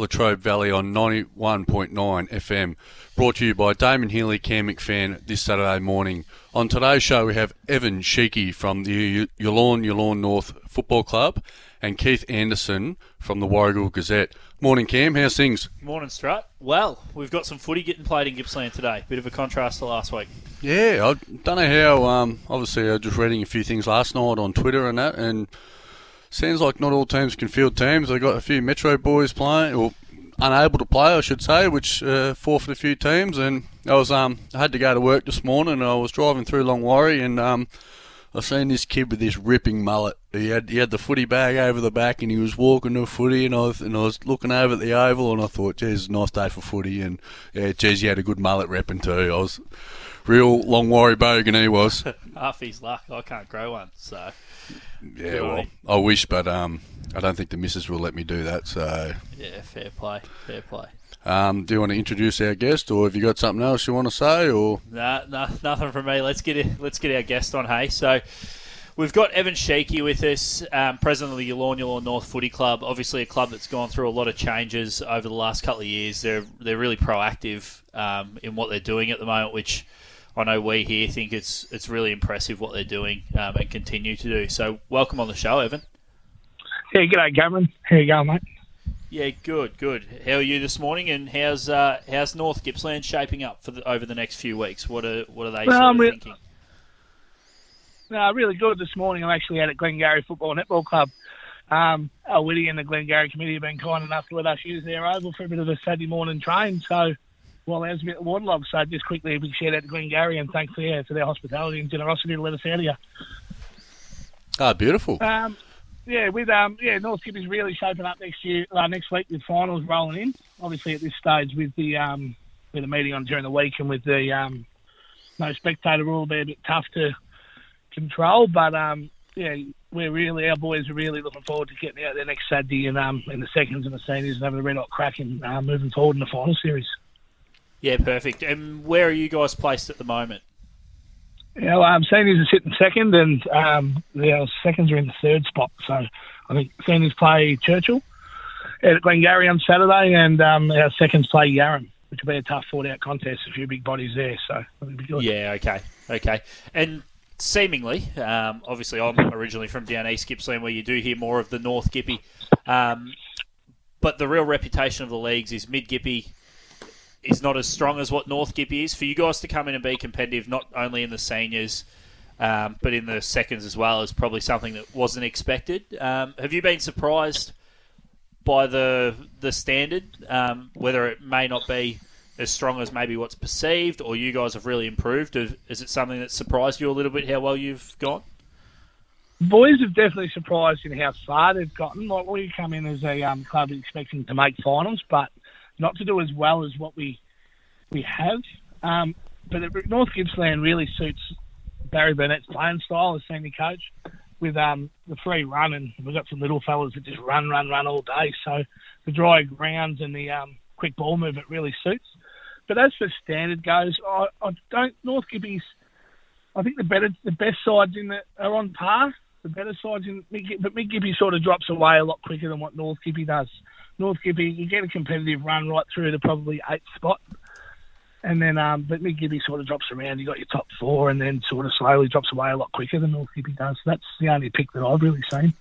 Latrobe Valley on 91.9 FM. Brought to you by Damon Healy, Cam McFan this Saturday morning. On today's show, we have Evan Sheeky from the Yallourn Yallourn North Football Club and Keith Anderson from the Warragul Gazette. Morning, Cam. How's things? Morning, Strut. Well, we've got some footy getting played in Gippsland today. Bit of a contrast to last week. Yeah, I don't know how. Um, obviously, I was just reading a few things last night on Twitter and that, and sounds like not all teams can field teams. They got a few Metro boys playing, or unable to play, I should say, which uh, forfeit a few teams. And I was um, I had to go to work this morning. and I was driving through Longwarry, and um, I seen this kid with this ripping mullet. He had he had the footy bag over the back, and he was walking to footy. And I was, and I was looking over at the oval, and I thought, "Geez, nice day for footy." And yeah, geez, he had a good mullet repping too. I was real Longwarry bogan. He was. Half his luck. I can't grow one, so Yeah, Good well. I wish, but um, I don't think the missus will let me do that. So, yeah, fair play, fair play. um, do you want to introduce our guest, or have you got something else you want to say, or Nah, nah, nothing from me. Let's get it, let's get our guest on. Hey, so we've got Evan Sheeky with us, um, president of the Yallourn North Footy Club. Obviously, a club that's gone through a lot of changes over the last couple of years. They're they're really proactive um, in what they're doing at the moment, which I know we here think it's it's really impressive what they're doing um, and continue to do. So, welcome on the show, Evan. Yeah, g'day, Cameron. How you going, mate? Yeah, good, good. How are you this morning? And how's uh, how's North Gippsland shaping up for the, over the next few weeks? What are what are they Well, sort of re- thinking? No, really good this morning. I'm actually out at Glengarry Football and Netball Club. Um, Al Whitty and the Glengarry committee have been kind enough to let us use their oval for a bit of a Saturday morning train. So, well, there's a bit of waterlogged. So, just quickly, a big shout out to Glengarry and thanks for, yeah, for their hospitality and generosity to let us out here. ah, beautiful. Um, yeah, with um, yeah, North Kip is really shaping up next year, uh, next week with finals rolling in. Obviously, at this stage, with the um, with the meeting on during the week and with the um, no spectator rule, be a bit tough to control. But um, yeah, we're really our boys are really looking forward to getting out there next Saturday and um, in the seconds and the seniors and having a red hot crack and uh, moving forward in the final series. Yeah, perfect. And where are you guys placed at the moment? Yeah, well, um, seniors are sitting second, and um, our seconds are in the third spot. So I think seniors play Churchill at Glengarry on Saturday, and um, our seconds play Yarram, which will be a tough fought-out contest. A few big bodies there, so it'll be good. Yeah, okay, okay. And seemingly, um, obviously, I'm originally from down East Gippsland, where you do hear more of the North Gippy. Um, but the real reputation of the leagues is Mid Gippy is not as strong as what North Gippy is. For you guys to come in and be competitive, not only in the seniors, um, but in the seconds as well, is probably something that wasn't expected. Um, have you been surprised by the the standard, um, whether it may not be as strong as maybe what's perceived, or you guys have really improved? Is it something that surprised you a little bit how well you've gone? Boys have definitely surprised in how far they've gotten. Like we come in as a um, club expecting to make finals, but not to do as well as what we we have. Um, but North Gippsland really suits Barry Burnett's playing style as senior coach with um, the free run, and we've got some little fellas that just run, run, run all day. So the dry grounds and the um, quick ball movement really suits. But as for standard goes, I, I don't North Gippies. I think the better, the best sides in the are on par. The better sides in, but Mid Gippy sort of drops away a lot quicker than what North Gippy does. North Gippy, you get a competitive run right through to probably eighth spot, and then um, but Mid Gippy sort of drops around. You got your top four, and then sort of slowly drops away a lot quicker than North Gippy does. That's the only pick that I've really seen.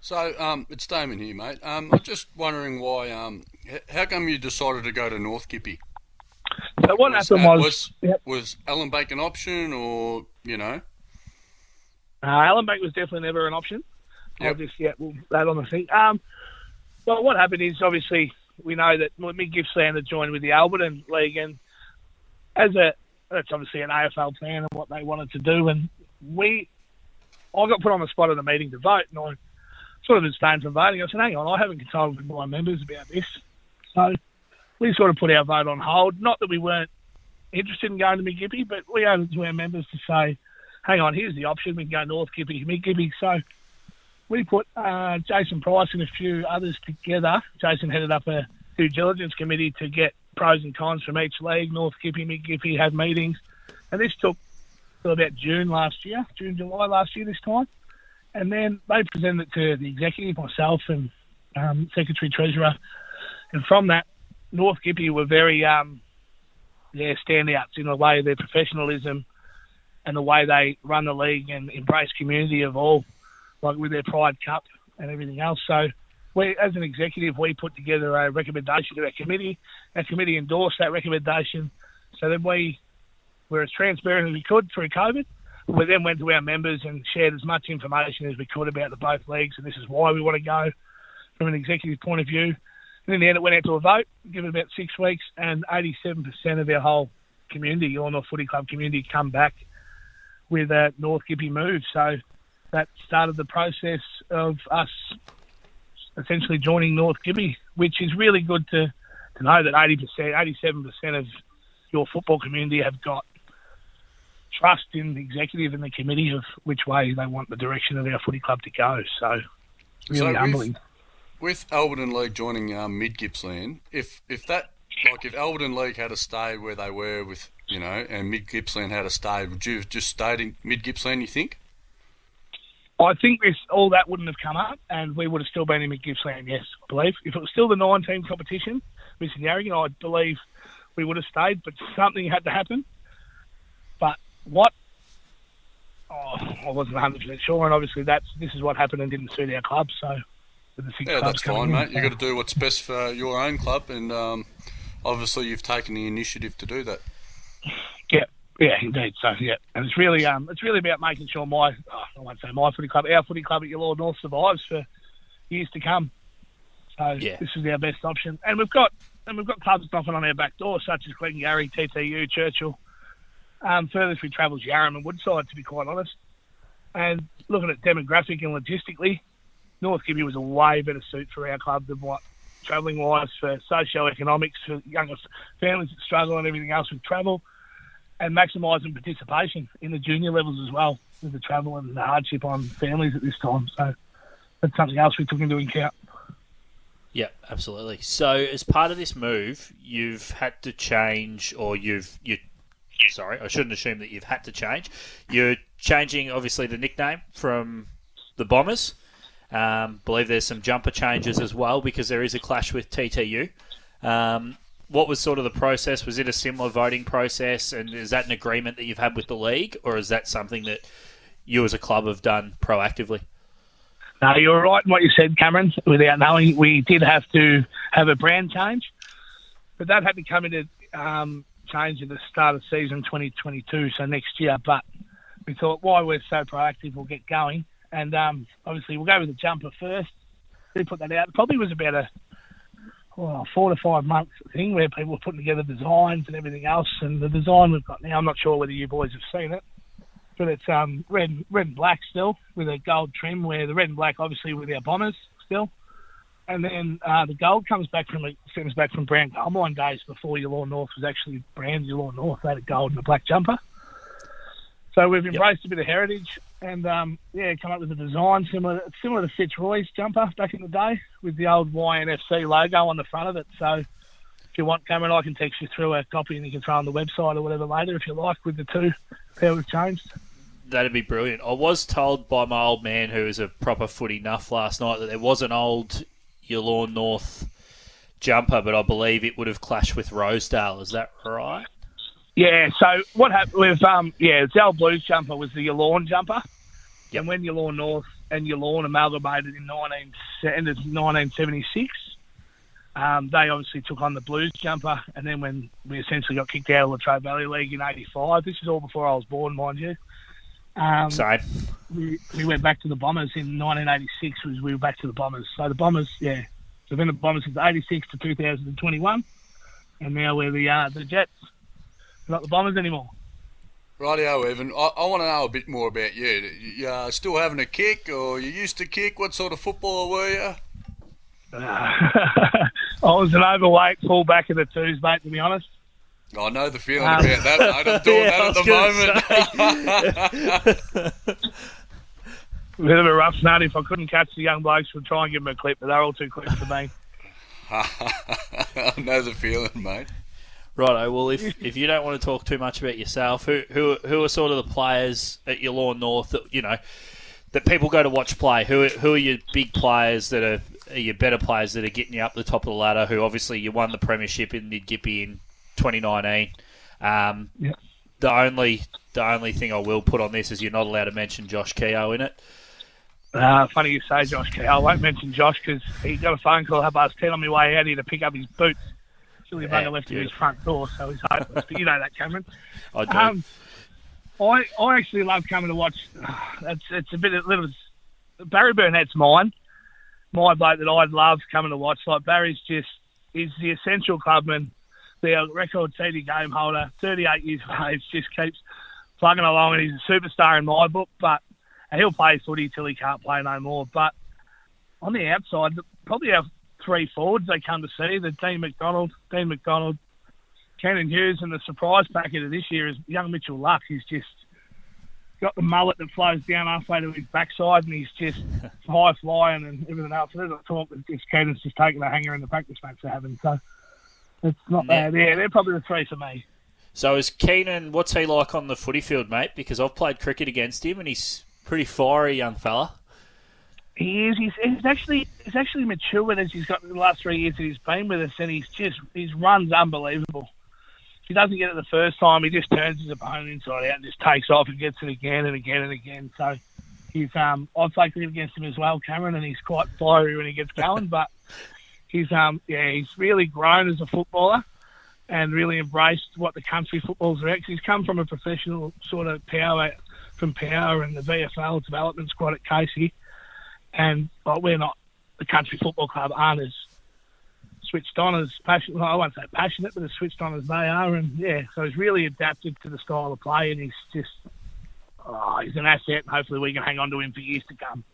So, um, it's Damon here, mate. Um, I'm just wondering why. Um, how come you decided to go to North Gippy? So what Was happened was, was Yep. was Ellinbank an option, or you know? Uh, Ellinbank was definitely never an option. I'll just yeah, we'll that on the thing. Um, well, what happened is obviously we know that Mid Gippsland had joined with the Alberton League, and as a that's obviously an AFL plan and what they wanted to do, and we, I got put on the spot at a meeting to vote, and I sort of abstained from voting. I said, hang on, I haven't consulted with my members about this, so we sort of put our vote on hold. Not that we weren't interested in going to Mid Gippy, but we owed it to our members to say, hang on, here's the option. We can go North Gippy, Mid Gippy. So we put uh, Jason Price and a few others together. Jason headed up a due diligence committee to get pros and cons from each league. North Gippy, Mid Gippy had meetings. And this took till about June last year, June, July last year this time. And then they presented it to the executive, myself and um, Secretary Treasurer. And from that, North Gippy were very um, yeah, standouts in the way their professionalism and the way they run the league and embrace community of all, like with their Pride Cup and everything else. So, we, as an executive, we put together a recommendation to our committee. Our committee endorsed that recommendation. So then we were as transparent as we could through COVID. We then went to our members and shared as much information as we could about the both leagues, and this is why we want to go from an executive point of view. And in the end, it went out to a vote, given about six weeks, and 87% of our whole community, North Footy Club community, come back with a North Gippy move. So that started the process of us essentially joining North Gippy, which is really good to, to know that 80%, 87% of your football community have got trust in the executive and the committee of which way they want the direction of our footy club to go. So really So with- humbling. With Alberton League joining um, Mid Gippsland, if if that like if Alberton League had to stay where they were with you know, and Mid Gippsland had to stay, would you have just stayed in Mid Gippsland? You think? I think this all that wouldn't have come up, and we would have still been in Mid Gippsland. Yes, I believe if it was still the nine-team competition, Mr. Yarrigan, I believe we would have stayed. But something had to happen. But what? Oh, I wasn't 100 percent sure, and obviously that's this is what happened and didn't suit our club. So, with the six Yeah, that's fine, in, mate. You got to do what's best for your own club, and um, obviously you've taken the initiative to do that. Yeah, yeah, indeed. So yeah, and it's really um, it's really about making sure my oh, I won't say my footy club, our footy club at Yallourn North survives for years to come. So Yeah. this is our best option, and we've got and we've got clubs knocking on our back door, such as Glengarry, TTU, Churchill. Um, furthest we travel Yarram and Woodside, to be quite honest. And looking at demographic and logistically, North Gippy was a way better suit for our club than what travelling wise for socio-economics for younger families that struggle and everything else with travel and maximising participation in the junior levels as well with the travel and the hardship on families at this time. So that's something else we took into account. Yeah, absolutely. So, as part of this move, you've had to change, or you've you. Sorry, I shouldn't assume that you've had to change. You're changing, obviously, the nickname from the Bombers. Um, believe there's some jumper changes as well because there is a clash with TTU. Um, what was sort of the process? Was it a similar voting process, and is that an agreement that you've had with the league, or is that something that you as a club have done proactively? No, you're right in what you said, Cameron. Without knowing, we did have to have a brand change, but that had to come into um, change at the start of season 2022, so next year. But we thought, why we're so proactive, we'll get going, and um, obviously we'll go with the jumper first. We put that out. Probably was about a well, four to five months thing where people were putting together designs and everything else. And the design we've got now, I'm not sure whether you boys have seen it, but it's um, red, red and black still with a gold trim. Where the red and black, obviously, with our bombers still, and then uh, the gold comes back from it comes back from Brown Mine days before Yallourn North was actually branded Yallourn North. They had a gold and a black jumper. So we've embraced a bit of heritage and um, yeah, come up with a design similar similar to Fitzroy's jumper back in the day with the old YNFC logo on the front of it. So if you want, Cameron, I can text you through a copy and you can throw on the website or whatever later if you like with the two how we've changed. That'd be brilliant. I was told by my old man, who is a proper footy nuff last night, that there was an old Yallourn North jumper, but I believe it would have clashed with Rosedale. Is that right? Yeah, so what happened with um yeah, Zal Blues jumper was the Yallourn jumper. Yep. And when Yallourn North and Yallourn amalgamated in 19, end of 1976, um, they obviously took on the Blues jumper. And then when we essentially got kicked out of the Latrobe Valley League in 85, this is all before I was born, mind you, Um, Same. we, we went back to the Bombers in 1986. Was we were back to the Bombers. So the Bombers, yeah, so then the Bombers since 86 to 2021, and now we're the uh, the Jets. Not the Bombers anymore. Rightio, Evan. I, I want to know a bit more about you. You, uh, still having a kick, or you used to kick? What sort of footballer were you? Uh, I was an overweight fullback in the twos, mate. To be honest. I know the feeling Um, about that, mate. I'm doing Yeah, that at the moment. A bit of a rough nut. If I couldn't catch the young blokes, would try and give them a clip, but they're all too quick for me. I know the feeling, mate. Righto. Well, if, if you don't want to talk too much about yourself, who who who are sort of the players at Yallourn North that you know that people go to watch play? Who are, who are your big players that are, are your better players that are getting you up the top of the ladder? Who obviously you won the premiership in Mid Gippy in 2019. Um, Yep. The only the only thing I will put on this is you're not allowed to mention Josh Keogh in it. Uh, funny you say Josh Key. I won't mention Josh because he got a phone call half past 10 on my way out here to pick up his boots. Silly Yeah, bugger left at his front door, so he's hopeless. but you know that, Cameron. I do. Um, I I actually love coming to watch. It's it's a bit of little. Barry Burnett's mine, my bloke that I'd love coming to watch. Like Barry's just is the essential clubman, the record TD game holder, 38 years of age, just keeps plugging along, and he's a superstar in my book. But he'll play footy till he can't play no more. But on the outside, probably our three forwards they come to see the Dean McDonald, Dean McDonald, Kenan Hughes, and the surprise packet of this year is young Mitchell Luck. He's just got the mullet that flows down halfway to his backside, and he's just high flying and everything else. There's a talk that this Kenan's just taking a hanger in the practice match they're having. So it's not bad. Yeah, they're probably the three for me. So is Keenan? What's he like on the footy field, mate? Because I've played cricket against him, and he's pretty fiery young fella. He is. He's, he's actually he's actually matured as he's got the last three years that he's been with us, and he's just his runs unbelievable. He doesn't get it the first time, he just turns his opponent inside out and just takes off and gets it again and again and again. So he's um I've played cricket against him as well, Cameron, and he's quite fiery when he gets going. but he's um yeah he's really grown as a footballer and really embraced what the country football's. 'cause he's come from a professional sort of power from power and the VFL development squad at Casey and like, we're not the country football club aren't as switched on as passionate. I won't say passionate, but as switched on as they are. And yeah, so he's really adapted to the style of play, and he's just oh, he's an asset. Hopefully, we can hang on to him for years to come.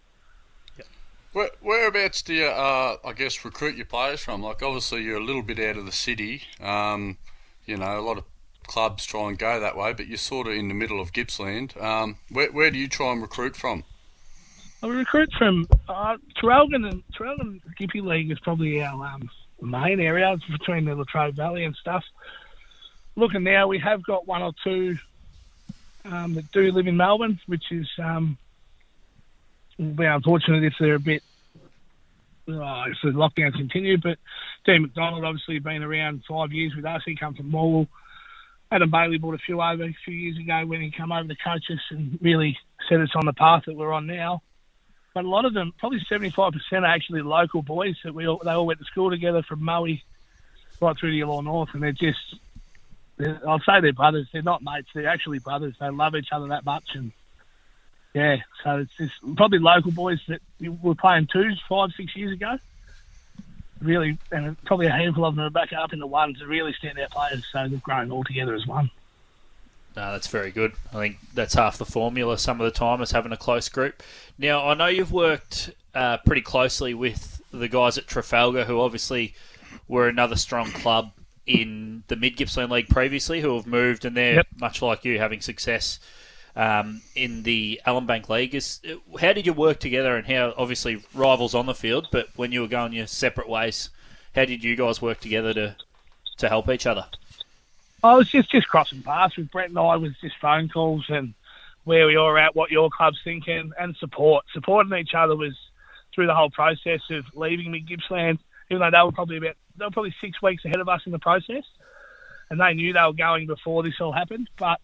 Where, whereabouts do you, uh, I guess, recruit your players from? Like, obviously, you're a little bit out of the city. Um, you know, a lot of clubs try and go that way, but you're sort of in the middle of Gippsland. Um, where, where do you try and recruit from? Well, we recruit from uh, Traralgon and Traralgon Gippy League is probably our um, main area It's between the Latrobe Valley and stuff. Looking now, we have got one or two um, that do live in Melbourne, which is um, will be unfortunate if they're a bit oh, if the lockdowns continue. But Dean McDonald obviously been around five years with us. He come from Morwell. Adam Bailey brought a few over a few years ago when he came over to coach us and really set us on the path that we're on now but a lot of them, probably 75%, are actually local boys that we all, they all went to school together from Moe right through to Yallourn North, and they're just, they're, I'll say they're brothers. They're not mates. They're actually brothers. They love each other that much, and yeah, so it's just probably local boys that we were playing twos five, six years ago. Really, and probably a handful of them are back up in the ones that really stand out players. So they've grown all together as one. No, that's very good. I think that's half the formula some of the time is having a close group. Now, I know you've worked uh, pretty closely with the guys at Trafalgar, who obviously were another strong club in the Mid Gippsland League previously, who have moved and they're Yep. much like you, having success um, in the Ellinbank League. Is how did you work together, and how obviously rivals on the field, but when you were going your separate ways, how did you guys work together to to help each other? I was just just crossing paths with Brett and I was just phone calls and where we are at, what your club's thinking, and support. Supporting each other was through the whole process of leaving Mid Gippsland, even though they were probably about they were probably six weeks ahead of us in the process, and they knew they were going before this all happened. But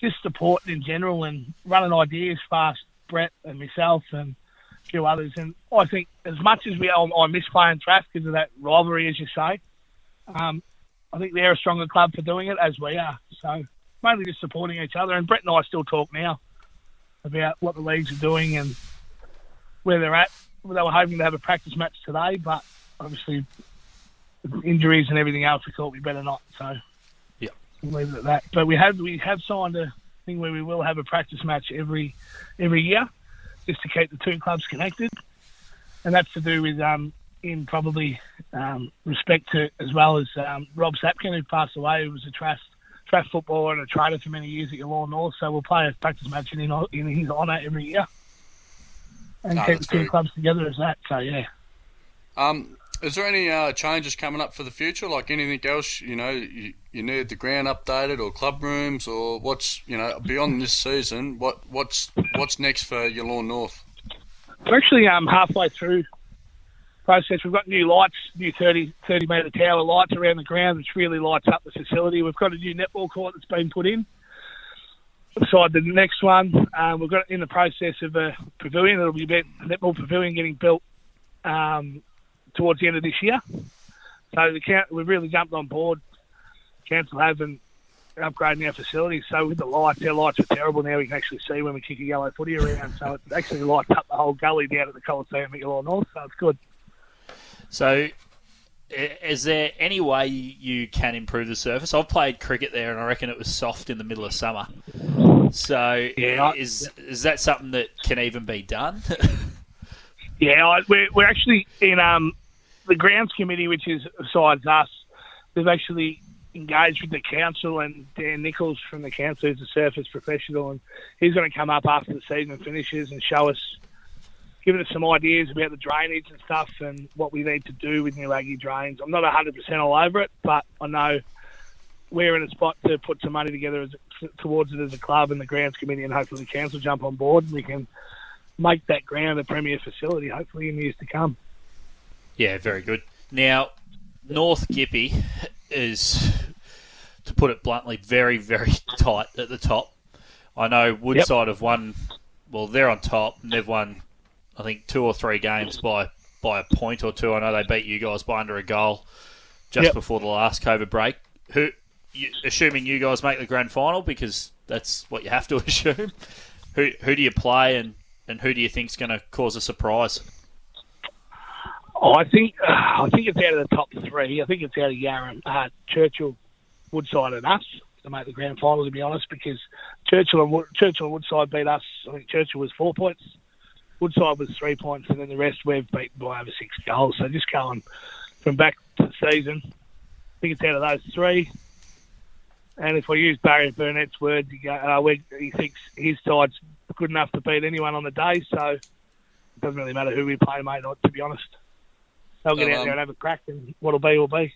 just supporting in general and running ideas past Brett and myself and a few others. And I think as much as we I, miss playing Traff because of that rivalry, as you say, um, I think they're a stronger club for doing it as we are. So mainly just supporting each other. And Brett and I still talk now. about what the leagues are doing and where they're at. They were hoping to have a practice match today, but obviously injuries and everything else, we thought we better not. So yeah, we'll leave it at that. But we have we have signed a thing where we will have a practice match every every year, just to keep the two clubs connected, and that's to do with um, in probably um, respect to as well as um, Rob Sapkin, who passed away, who was a trust track footballer and a trader for many years at Yallourn North. So we'll play a practice match in, in his honour every year and keep the two very- clubs together as that. So yeah. Um, is there any uh, changes coming up for the future? Like anything else, you know, you, you need the ground updated or club rooms or what's, you know, beyond this season, what what's what's next for Yallourn North? We're actually um, halfway through process. We've got new lights, new 30, 30 metre tower lights around the ground, which really lights up the facility. We've got a new netball court that's been put in. Beside the next one, um, we've got in the process of a pavilion. It'll be a netball pavilion getting built um, towards the end of this year. So the count, we've really jumped on board. Council have upgrading our facilities. So with the lights, our lights are terrible now. We can actually see when we kick a yellow footy around. So it actually lights up the whole gully down at the Coliseum at Yallourn North. So it's good. So, is there any way you can improve the surface? I've played cricket there, and I reckon it was soft in the middle of summer. So, Yeah, is is that something that can even be done? Yeah, I, we're, we're actually in um, the grounds committee, which is besides us. They've actually engaged with the council and Dan Nichols from the council, who's a surface professional, and he's going to come up after the season finishes and show us, give us some ideas about the drainage and stuff and what we need to do with New Aggie drains. I'm not 100% all over it, but I know we're in a spot to put some money together as, towards it as a club and the grounds committee, and hopefully the council jump on board and we can make that ground a premier facility, hopefully in years to come. yeah, very good. Now, North Gippy is, to put it bluntly, very very tight at the top. I know Woodside have won. Well, they're on top, and they've won, I think, two or three games by by a point or two. I know they beat you guys by under a goal just Yep. before the last COVID break. Who, you, assuming you guys make the grand final, because that's what you have to assume. Who who do you play, and and who do you think's going to cause a surprise? Oh, I think uh, I think it's out of the top three. I think it's out of Yarram, uh, Churchill, Woodside, and us to make the grand final. To be honest, because Churchill and Wood, Churchill and Woodside beat us. I think Churchill was four points, Woodside was three points, and then the rest we've beaten by over six goals. So just going from back to the season, I think it's out of those three. And if I use Barry Burnett's words, uh, he thinks his side's good enough to beat anyone on the day. So it doesn't really matter who we play, mate. To be honest. They'll get So, out um, there and have a crack, and what'll be will be.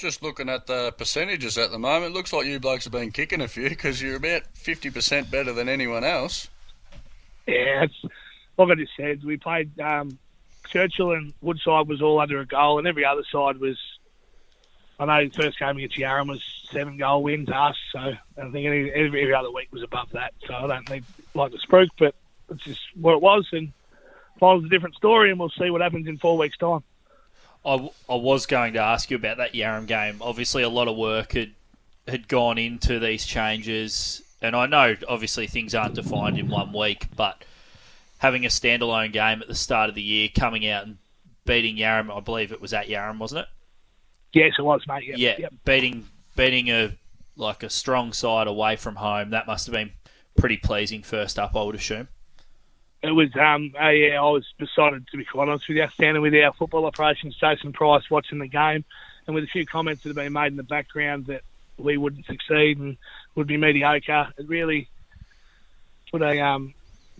Just looking at the percentages at the moment, looks like you blokes have been kicking a few because you're about 50% better than anyone else. Yeah, it's like I just said. We played um, Churchill and Woodside was all under a goal, and every other side was. I know the first game against Yarram was seven goal wins us, so I think every, every other week was above that. So I don't think like the spruik, but it's just what it was, and finals a different story, and we'll see what happens in four weeks' time. I, I was going to ask you about that Yarram game. Obviously, a lot of work had had gone into these changes, and I know obviously things aren't defined in one week, but having a standalone game at the start of the year, coming out and beating Yarram, I believe it was at Yarram, wasn't it? Yes, it was, mate. Yep, yeah, yep. beating beating a like a strong side away from home. That must have been pretty pleasing first up, I would assume. It was, um, uh, yeah, I was besotted, to be quite honest with you, standing with our football operations, Jason Price, watching the game, and with a few comments that have been made in the background that we wouldn't succeed and would be mediocre. It really put a um,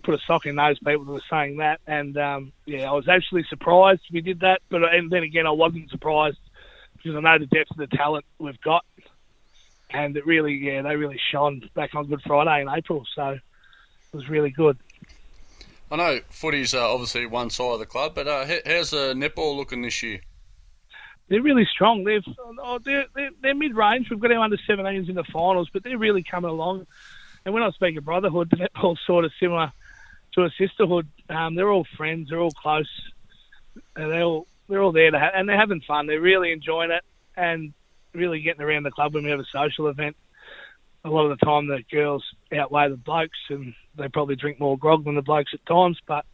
put a sock in those people that were saying that, and um, yeah, I was actually surprised we did that, but and then again, I wasn't surprised because I know the depth of the talent we've got, and it really, yeah, they really shone back on Good Friday in April, so it was really good. I know footy's uh, obviously one side of the club, but uh, how's the netball looking this year? they're really strong. They've oh, they're, they're, they're mid range. We've got our under 17s in the finals, but they're really coming along. And when I speak of brotherhood, the netball's sort of similar to a sisterhood. Um, they're all friends. They're all close. And they're all they're all there to ha- and they're having fun. They're really enjoying it and really getting around the club when we have a social event. A lot of the time, the girls outweigh the blokes, and they probably drink more grog than the blokes at times, but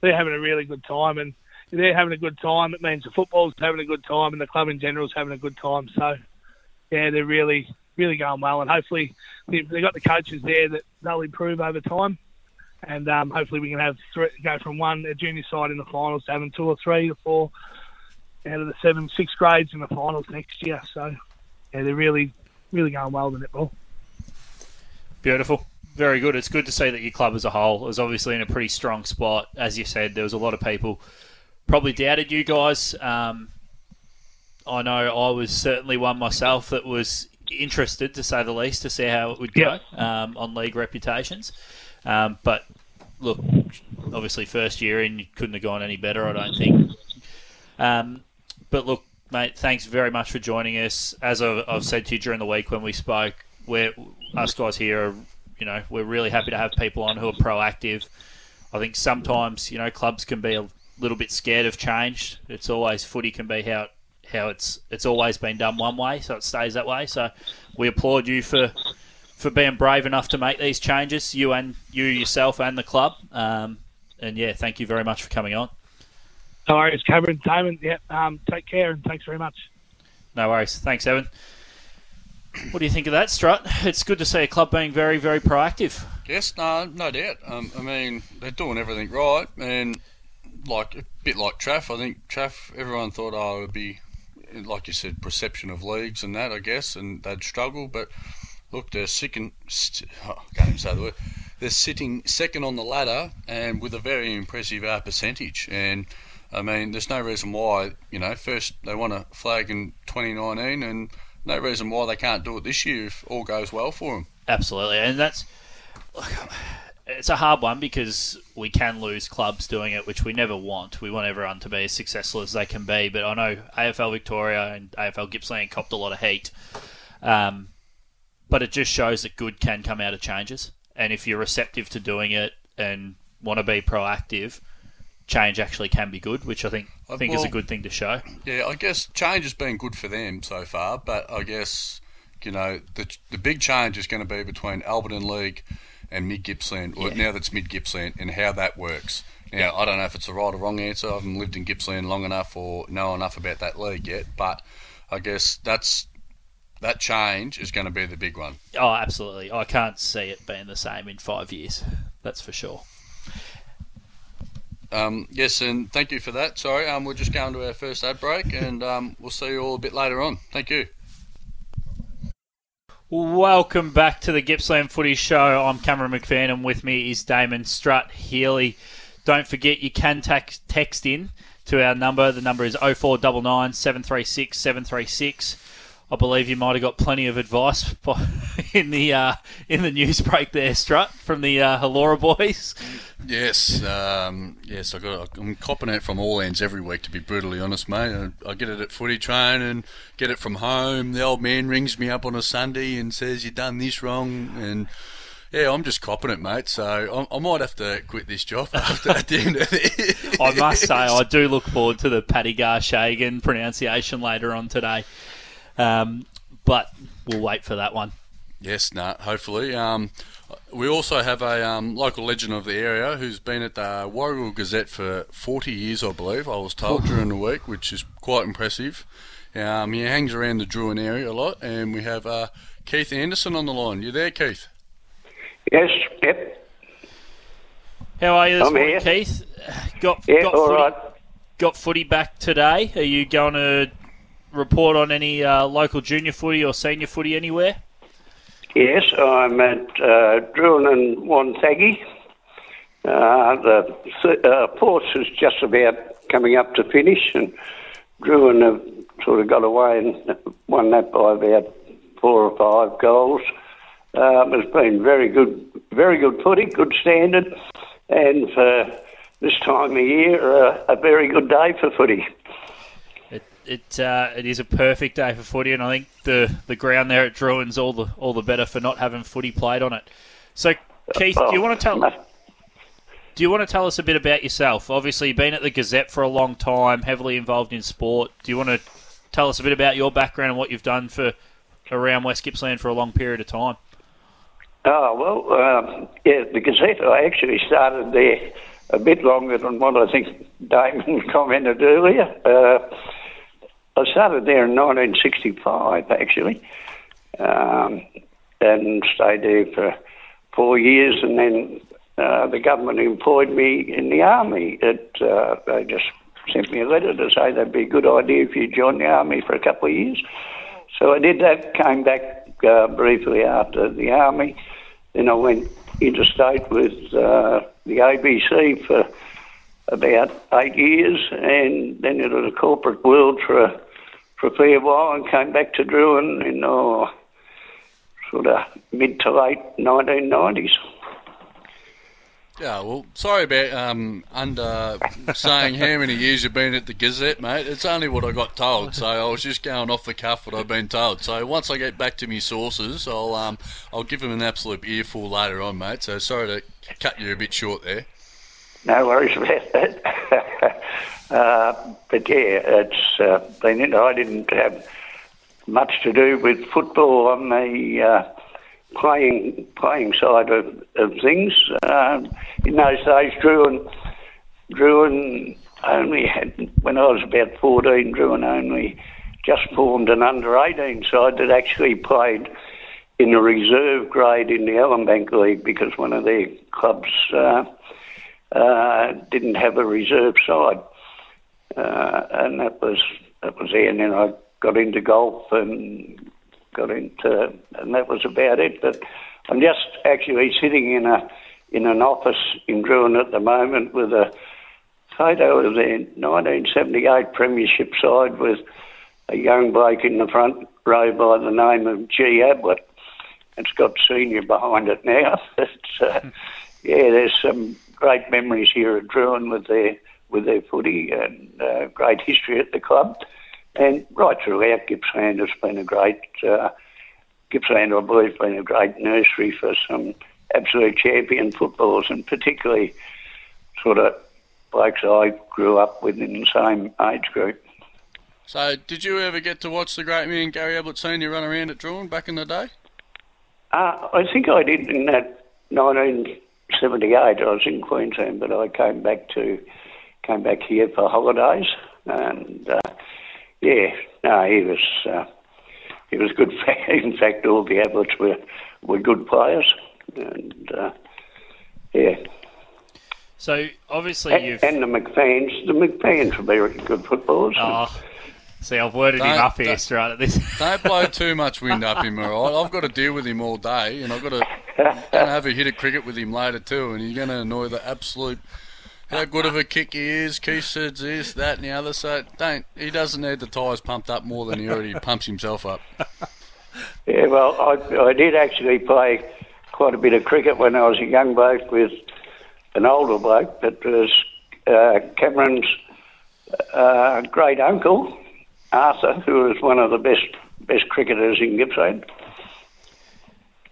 they're having a really good time, and they're having a good time. It means the football's having a good time, and the club in general is having a good time. So, yeah, they're really, really going well, and hopefully they've got the coaches there that they'll improve over time, and um, hopefully we can have three, go from one a junior side in the finals to having two or three or four out of the seven, six grades in the finals next year. So, yeah, they're really, really going well with netball. Beautiful. Very good. It's good to see that your club as a whole is obviously in a pretty strong spot. As you said, there was a lot of people probably doubted you guys. Um, I know I was certainly one myself that was interested, to say the least, to see how it would go um, on league reputations. Um, but look, obviously, first year in, you couldn't have gone any better, I don't think. Um, but look, mate, thanks very much for joining us. As I've, I've said to you during the week when we spoke, we're us guys here are, you know, we're really happy to have people on who are proactive. I think sometimes, you know, clubs can be a little bit scared of change. It's always footy can be how how it's it's always been done one way, so it stays that way. So we applaud you for for being brave enough to make these changes, you and you yourself and the club. Um, and yeah, thank you very much for coming on. No worries, Cameron, Damon. Yeah, um, take care and thanks very much. No worries. Thanks, Evan. What do you think of that, Strut? It's good to see a club being very, very proactive. Yes, no, no doubt. Um, I mean, they're doing everything right, and like a bit like Traff. I think Traff. Everyone thought, oh, it would be like you said, perception of leagues and that, I guess, and they'd struggle. But look, they're second. St- oh, can't even say the word. They're sitting second on the ladder and with a very impressive uh, percentage. And I mean, there's no reason why you know. First, they won a flag in 2019, and no reason why they can't do it this year if all goes well for them. Absolutely, and that's it's a hard one because we can lose clubs doing it, which we never want. We want everyone to be as successful as they can be. But I know AFL Victoria and AFL Gippsland copped a lot of heat. Um, but it just shows that good can come out of changes. And if you're receptive to doing it and want to be proactive, change actually can be good, which I think I think well, is a good thing to show. Yeah, I guess change has been good for them so far, but I guess you know the the big change is going to be between Alberton League and mid Gippsland, or yeah. now that's mid Gippsland, and how that works. Now, yeah. I don't know if it's the right or wrong answer. I haven't lived in Gippsland long enough or know enough about that league yet, but I guess that's that change is going to be the big one. Oh, absolutely. I can't see it being the same in five years. That's for sure. Um, yes, and thank you for that. Sorry, um, we're just going to our first ad break, and um, we'll see you all a bit later on. Thank you. Welcome back to the Gippsland Footy Show. I'm Cameron McPherson, and with me is Damon Strutt Healy. Don't forget you can text in to our number. The number is 0499 736 736. I believe you might have got plenty of advice in the uh, in the news break there, Strut, from the uh, Halora boys. Yes, um, yes, I got. I'm copping it from all ends every week. To be brutally honest, mate, I, I, get it at footy train and get it from home. The old man rings me up on a Sunday and says you've done this wrong, and yeah, I'm just copping it, mate. So I, I might have to quit this job after at the end of it. I must say, I do look forward to the Paddy Garshagen pronunciation later on today, um, but we'll wait for that one. Yes, no, nah, hopefully. Um, we also have a um, local legend of the area who's been at the Warragul Gazette for 40 years, I believe, I was told during the week, which is quite impressive. Um, he hangs around the Drouin area a lot, and we have uh, Keith Anderson on the line. You there, Keith? Yes, yep. How are you this I'm morning, here. Keith? Got, yeah, got, all footy, right. got footy back today. Are you going to report on any uh, local junior footy or senior footy anywhere? Yes, I'm at uh, Drouin and Wonthaggi. Uh, the uh, Ports is just about coming up to finish, and Drouin have sort of got away and won that by about four or five goals. Um, it's been very good, very good footy, good standard, and for this time of year, uh, a very good day for footy it uh, it is a perfect day for footy, and I think the, the ground there at Drouin's all the all the better for not having footy played on it. So, Keith, do you want to tell do you want to tell us a bit about yourself? Obviously, you've been at the Gazette for a long time, heavily involved in sport. Do you want to tell us a bit about your background and what you've done for around West Gippsland for a long period of time? Oh, well, um, yeah, the Gazette, I actually started there a bit longer than what I think Damon commented earlier. Uh, I started there in 1965, actually, um, and stayed there for four years, and then uh, the government employed me in the army. It, uh, they just sent me a letter to say that'd be a good idea if you joined the army for a couple of years. So I did that, came back uh, briefly after the army. Then I went interstate with uh, the ABC for about eight years, and then into the corporate world for a, for a fair while, and came back to Drouin in oh, sort of mid to late 1990s. Yeah, well, sorry about um, under saying how many years you've been at the Gazette, mate. It's only what I got told, so I was just going off the cuff what I've been told. So once I get back to my sources, I'll um, I'll give them an absolute earful later on, mate. So sorry to cut you a bit short there. No worries about that. Uh, but yeah, it's uh, been. I didn't have much to do with football on the. Uh, playing playing side of, of things. Um, in those days, Drouin, Drouin only had, when I was about 14, Drouin only just formed an under 18 side that actually played in a reserve grade in the Ellinbank League because one of their clubs uh, uh, didn't have a reserve side. Uh, and that was that was there. And then I got into golf and got into, and that was about it. But I'm just actually sitting in a in an office in Drouin at the moment with a photo of the 1978 Premiership side with a young bloke in the front row by the name of G. Ablett. It's got senior behind it now. It's, uh, yeah, there's some great memories here at Drouin with their with their footy and uh, great history at the club. And right throughout, Gippsland has been a great, uh, Gippsland, I believe, has been a great nursery for some absolute champion footballers, and particularly sort of blokes I grew up with in the same age group. So, did you ever get to watch the great man Gary Ablett Senior run around at Drouin back in the day? Uh, I think I did in that 1978. I was in Queensland, but I came back to came back here for holidays, and uh, yeah, no, he was uh, he was good. In fact, all the Abletts were were good players, and uh, yeah. So obviously and, you've and the McPhains, the McPhains were very good footballers. Oh, see, I've worded him Don't- up here don't- straight at this. Don't blow too much wind up him, all right? I've got to deal with him all day, and I've got to gonna have a hit of cricket with him later too, and he's going to annoy the absolute. How good of a kick he is. Keith says this, that, and the other. So don't. He doesn't need the tyres pumped up more than he already pumps himself up. Yeah, well, I, I did actually play quite a bit of cricket when I was a young bloke with an older bloke that was uh, Cameron's uh, great uncle, Arthur, who was one of the best best cricketers in Gippsland.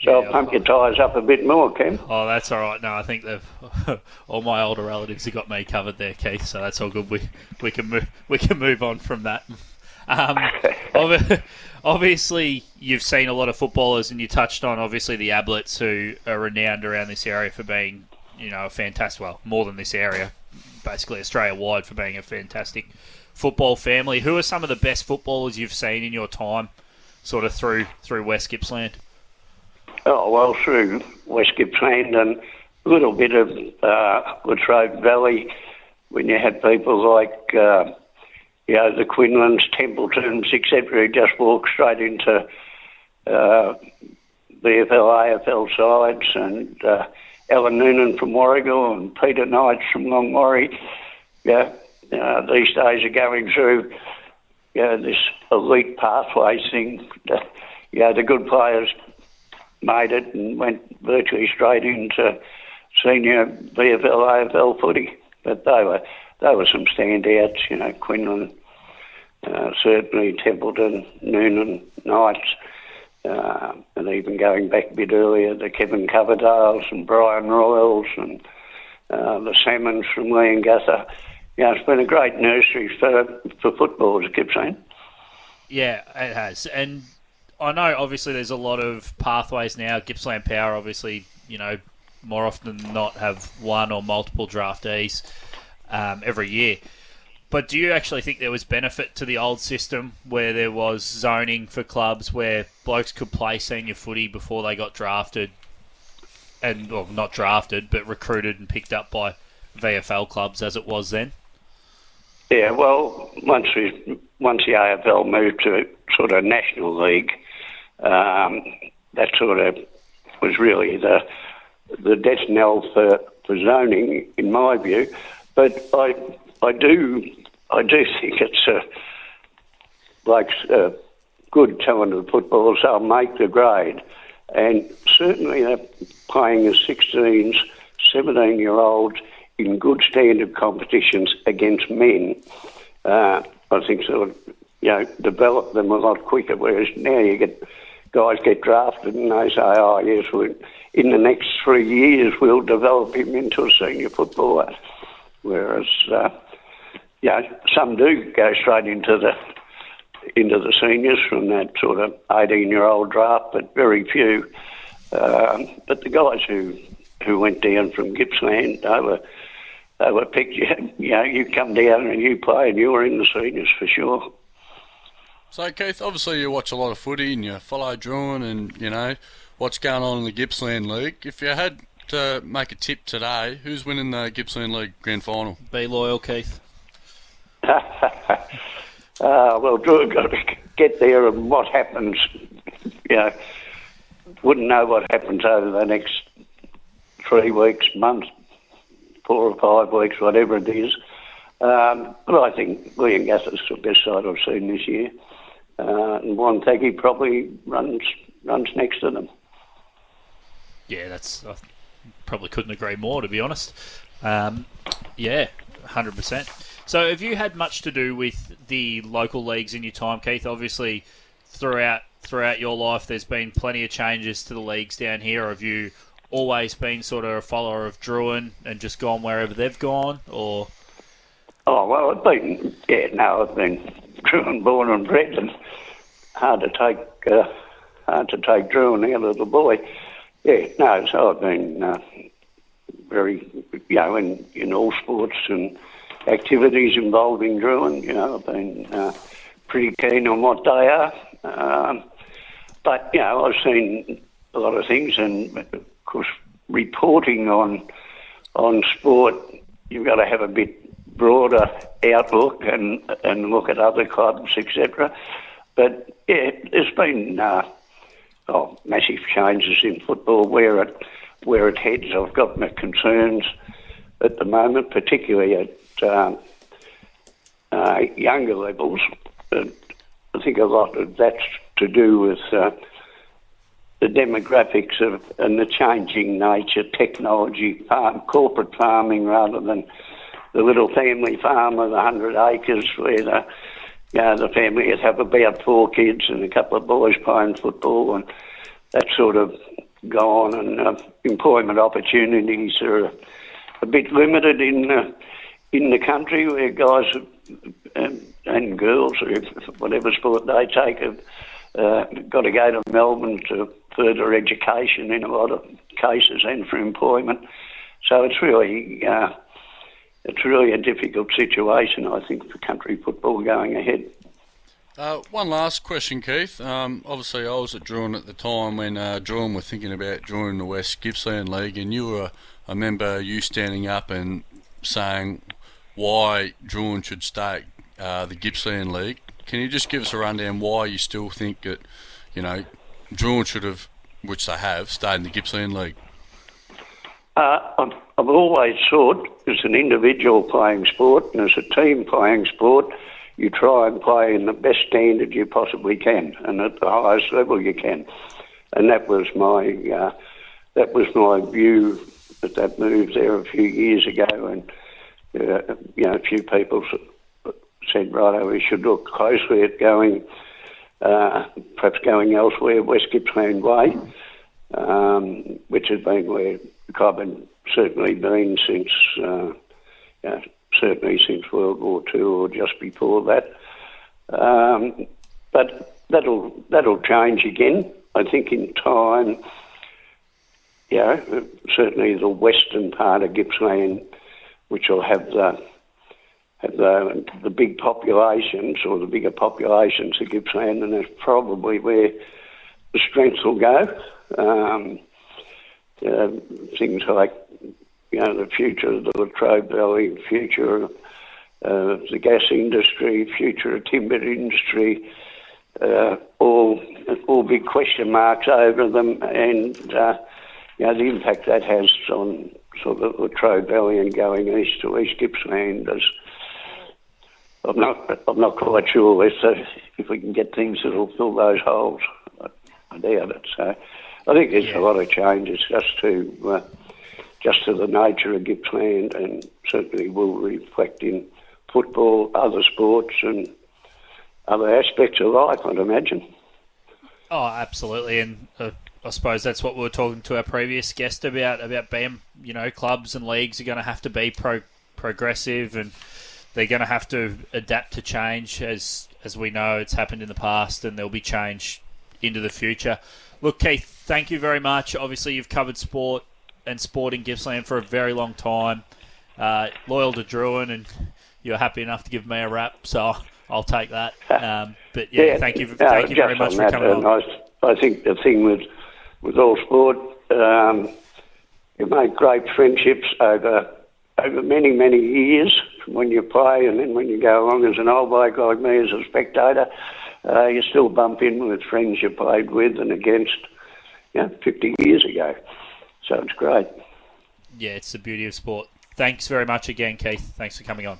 So Yeah, I'll pump your tyres up a bit more, Cam. Oh, that's all right. No, I think they've all my older relatives have got me covered there, Keith. So that's all good. We we can move we can move on from that. Um, obviously, you've seen a lot of footballers, and you touched on obviously the Abletts, who are renowned around this area for being, you know, a fantastic. Well, more than this area, basically Australia wide for being a fantastic football family. Who are some of the best footballers you've seen in your time, sort of through through West Gippsland? Oh, well, through West Gippsland and a little bit of uh, Latrobe Valley when you had people like, uh, you know, the Quinlans, Templetons, etc., who just walked straight into uh, VFL, AFL sides, and uh, Alan Noonan from Warragul and Peter Knight from Longwarry. Yeah, uh, these days are going through you know, this elite pathways thing. You know, the good players made it and went virtually straight into senior VFL, AFL footy. But they were they were some standouts, you know, Quinlan, uh, certainly Templeton, Noonan, Knights, uh, and even going back a bit earlier, the Kevin Coverdales and Brian Royals and uh, the Salmons from Leongatha. You know, it's been a great nursery for, for footballers, I keep saying. Yeah, it has. And I know obviously there's a lot of pathways now. Gippsland Power, obviously, you know, more often than not have one or multiple draftees um, every year. But do you actually think there was benefit to the old system where there was zoning for clubs where blokes could play senior footy before they got drafted and well, not drafted, but recruited and picked up by VFL clubs as it was then? Yeah, well, once we once the AFL moved to sort of national league, um, that sort of was really the the death knell for, for zoning, in my view. But I I do I do think it's a like good talented footballers. They'll make the grade, and certainly they're playing as 16s, 17 year olds in good standard competitions against men. Uh, I think sort of you know develop them a lot quicker. Whereas now you get guys get drafted and they say, oh yes, we in the next three years we'll develop him into a senior footballer. Whereas uh, yeah, some do go straight into the into the seniors from that sort of 18 year old draft, but very few. Um, but the guys who who went down from Gippsland, they were they were picked. You, know, you come down and you play, and you were in the seniors for sure. So Keith, obviously you watch a lot of footy and you follow Drouin and you know what's going on in the Gippsland League. If you had to make a tip today, who's winning the Gippsland League Grand Final? Be loyal, Keith. uh, well, Drew got to get there, and what happens, you know, wouldn't know what happens over the next three weeks, months, four or five weeks, whatever it is. Um, but I think Leongatha's the best side I've seen this year. Uh, and Wonthaggi probably runs runs next to them. Yeah, that's I probably couldn't agree more to be honest. Um, yeah, hundred percent. So, have you had much to do with the local leagues in your time, Keith? Obviously, throughout throughout your life, there's been plenty of changes to the leagues down here. Have you always been sort of a follower of Drouin and just gone wherever they've gone, or? Oh well, I've been yeah. No, I've been Drouin born and bred, and hard to take uh, hard to take Drouin out of the boy. Yeah, no. So I've been uh, very you know in in all sports and activities involving Drouin. You know, I've been uh, pretty keen on what they are. Um, but, you know, I've seen a lot of things, and of course, reporting on on sport, you've got to have a bit broader outlook and and look at other clubs, etc. But yeah, there's been uh, oh, massive changes in football where it where it heads. I've got my concerns at the moment, particularly at um, uh, younger levels. I think a lot of that's to do with uh, the demographics of and the changing nature, technology, farm, corporate farming rather than the little family farm of 100 acres where the, you know, the family would have about four kids and a couple of boys playing football and that sort of gone and uh, employment opportunities are a bit limited in uh, in the country where guys and, and girls, whatever sport they take, have uh, got to go to Melbourne to further education in a lot of cases and for employment. So it's really uh, it's really a difficult situation, I think, for country football going ahead. Uh, one last question, Keith. Um, obviously, I was at Drouin at the time when uh, Drouin were thinking about joining the West Gippsland League, and you were a member, you standing up and saying why Drouin should stay uh, the Gippsland League. Can you just give us a rundown why you still think that, you know, Drouin should have, which they have, stayed in the Gippsland League? Uh, I've, always thought as an individual playing sport and as a team playing sport, you try and play in the best standard you possibly can and at the highest level you can. And that was my uh, that was my view at that move there a few years ago. And uh, you know, a few people said, right, we should look closely at going, uh, perhaps going elsewhere, West Gippsland Way, um, which has been where the had certainly been since, uh, know, certainly since World War II or just before that. Um, but that'll that'll change again. I think in time. Know, certainly the western part of Gippsland, which will have the have the, the big populations or the bigger populations of Gippsland, and that's probably where the strength will go. Um, uh, things like you know the future of the Latrobe Valley, future of uh, the gas industry, future of timber industry, uh, all all big question marks over them, and uh, you know the impact that has on sort of the Latrobe Valley and going east to East Gippsland is. I'm not. I'm not quite sure if, uh, if we can get things that'll fill those holes. I, I doubt it. So, I think there's Yeah. a lot of changes just to uh, just to the nature of Gippsland, and certainly will reflect in football, other sports, and other aspects of life. I'd imagine. Oh, absolutely, and uh, I suppose that's what we were talking to our previous guest about about BAM. You know, clubs and leagues are going to have to be pro- progressive, and they're going to have to adapt to change, as as we know it's happened in the past, and there'll be change into the future. Look, Keith, thank you very much. Obviously, you've covered sport and sport in Gippsland for a very long time. Uh, loyal to Drouin, and you're happy enough to give me a rap, so I'll take that. Um, but yeah, thank you, no, thank you very much for coming on. I, I think the thing with with all sport, um, you make great friendships over over many many years when you play, and then when you go along as an old bloke like me as a spectator, uh, you still bump in with friends you played with and against, you know, 50 years ago. So it's great. Yeah, it's the beauty of sport. Thanks very much again, Keith. Thanks for coming on.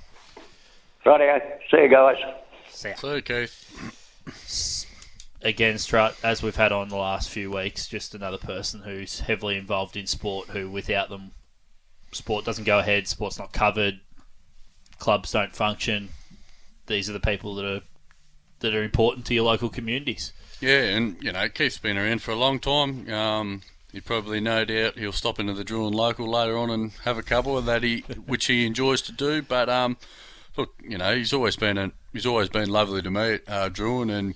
Rightio, see you guys. See ya. So, Keith, Again, Strut, as we've had on the last few weeks, just another person who's heavily involved in sport who, without them, sport doesn't go ahead, sport's not covered, clubs don't function. These are the people that are that are important to your local communities. Yeah, and you know Keith's been around for a long time. Um, you probably no doubt he'll stop into the Drouin local later on and have a couple of that he which he enjoys to do. But um, look, you know he's always been a, he's always been lovely to me, uh, Drouin, and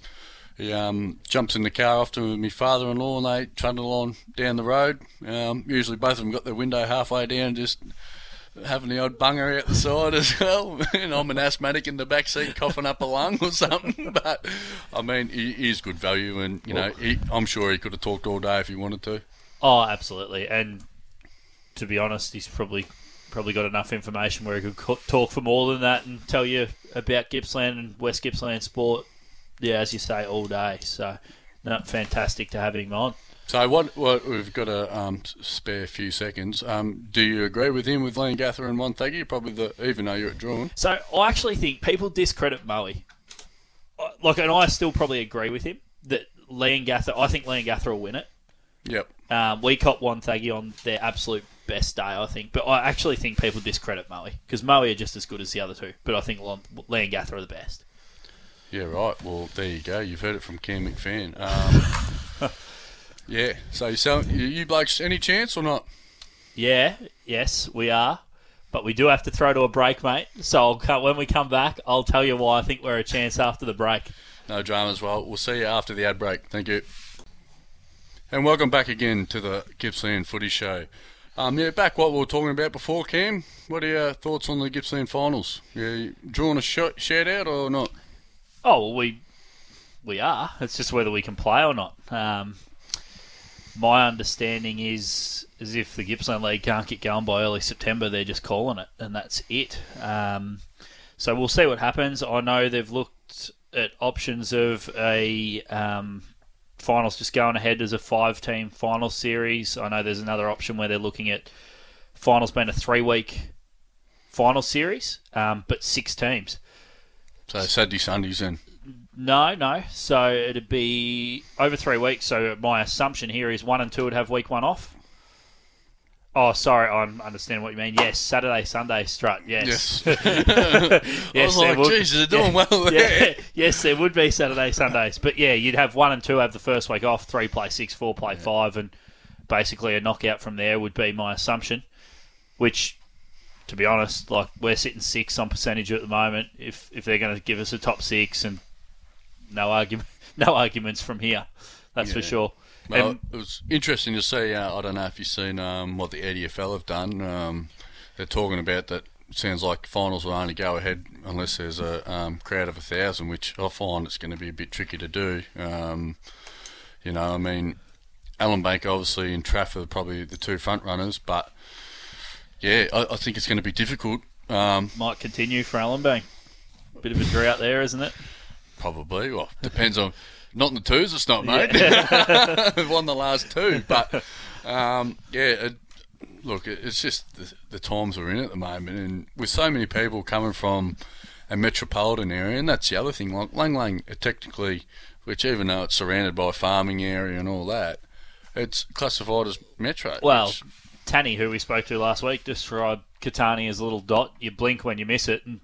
he um, jumps in the car often with my father-in-law and they trundle on down the road. Um, usually both of them got their window halfway down, just having the odd bunger out the side as well. and I'm an asthmatic in the back seat coughing up a lung or something. But I mean, he, he is good value, and you know, he, I'm sure he could have talked all day if he wanted to. Oh, absolutely. And to be honest, he's probably probably got enough information where he could co- talk for more than that and tell you about Gippsland and West Gippsland sport. Yeah, as you say, all day. So, no, fantastic to have him on. So what? What we've got a um, spare few seconds. Um, do you agree with him with Leongatha and Wonthaggi? Probably the even though you're at Drouin. So I actually think people discredit Moe. Uh, Like, and I still probably agree with him that Leongatha. I think Leongatha will win it. Yep. Um, we caught Wonthaggi on their absolute best day, I think. But I actually think people discredit Moe because Moe are just as good as the other two. But I think Leongatha are the best. Yeah, right. Well, there you go. You've heard it from Cam McPhan. Um, yeah. So you, you, you blokes any chance or not? Yeah, yes, we are. But we do have to throw to a break, mate. So I'll cut, when we come back, I'll tell you why I think we're a chance after the break. No dramas. Well, we'll see you after the ad break. Thank you. And welcome back again to the Gippsland Footy Show. Um, yeah, back what we were talking about before, Cam. What are your thoughts on the Gippsland finals? Yeah, Drouin a shout out or not? Oh, well, we we are. It's just whether we can play or not. Um, my understanding is is if the Gippsland League can't get going by early September, they're just calling it, and that's it. Um, so we'll see what happens. I know they've looked at options of a um, finals just going ahead as a five-team final series. I know there's another option where they're looking at finals being a three-week final series, um, but six teams. So Saturday, Sundays, then. No, no. So it'd be over three weeks. So my assumption here is one and two would have week one off. Oh, sorry, I'm understanding what you mean. Yes, Saturday, Sunday, strut. Yes, Yes. yes. I was like, would- Jesus, they're doing well there. yeah, yes, there would be Saturday, Sundays, but yeah, you'd have one and two have the first week off, three play six, four play five, and basically a knockout from there would be my assumption. Which, to be honest, like we're sitting six on percentage at the moment. If if they're going to give us a top six and no argument, no arguments from here. That's for sure. Well, And- it was interesting to see. Uh, I don't know if you've seen um, what the EDFL have done. Um, they're talking about that. It sounds like finals will only go ahead unless there's a um, crowd of a thousand, which I find it's going to be a bit tricky to do. Um, you know, I mean, Ellinbank obviously and Trafford are probably the two front runners, but yeah, I, I think it's going to be difficult. Um, might continue for Ellinbank. Bit of a drought there, isn't it? Probably. Well, depends on. Not in the twos, it's not, mate. We've won the last two, but um, yeah. It, look, it, it's just the, the times we're in at the moment, and with so many people coming from a metropolitan area, and that's the other thing. Like Lang Lang, uh, technically, which even though it's surrounded by a farming area and all that, it's classified as metro. Well, which- Tanny, who we spoke to last week, described Catani as a little dot. You blink when you miss it, and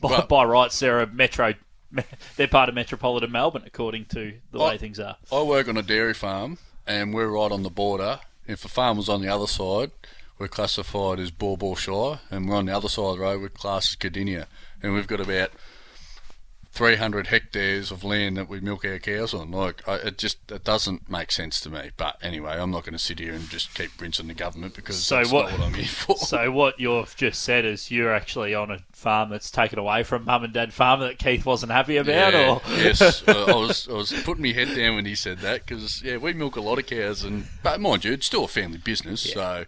by, Well- by rights, they're a metro. They're part of metropolitan Melbourne, according to the way Oh. things are. I work on a dairy farm, and we're right on the border. If a farm was on the other side, we're classified as Baw Baw Shire, and we're on the other side of the road, we're classed as Cardinia. And we've got about 300 hectares of land that we milk our cows on. Like, I, it just it doesn't make sense to me. But anyway, I'm not going to sit here and just keep rinsing the government because So that's what- not what I'm here for. So what you've just said is you're actually on a farm that's taken away from mum and dad farmer that Keith wasn't happy about, Yeah, or yes, uh, I was I was putting my head down when he said that because yeah, we milk a lot of cows, and but mind you, it's still a family business. So,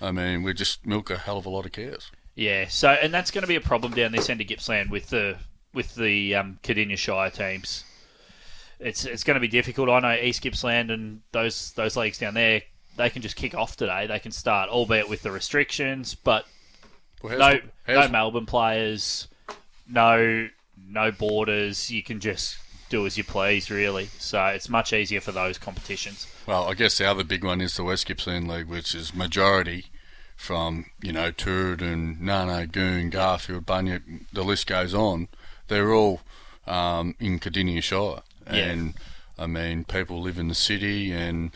I mean, we just milk a hell of a lot of cows. Yeah, so and that's going to be a problem down this end of Gippsland with the with the um, Cardinia Shire teams. It's it's going to be difficult. I know East Gippsland and those those leagues down there, they can just kick off today. They can start, albeit with the restrictions, but Well, no no Melbourne players, no no borders. You can just do as you please, really. So it's much easier for those competitions. Well, I guess the other big one is the West Gippsland League, which is majority from you know Turin, Nar Nar Goon, Garfield, Bunyip. The list goes on. They're all um, in Cardinia Shire, Yeah. and I mean people live in the city, and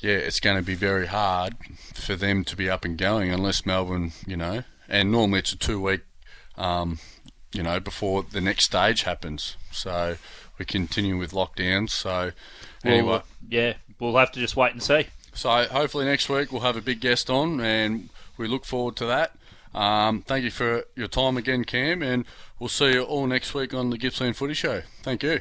yeah, it's going to be very hard for them to be up and going unless Melbourne, you know, and normally it's a two week, um, you know, before the next stage happens. So we continue with lockdowns. So anyway. Well, yeah, we'll have to just wait and see. So hopefully next week we'll have a big guest on, and we look forward to that. Um, thank you for your time again, Cam, and we'll see you all next week on the Gippsland Footy Show. Thank you.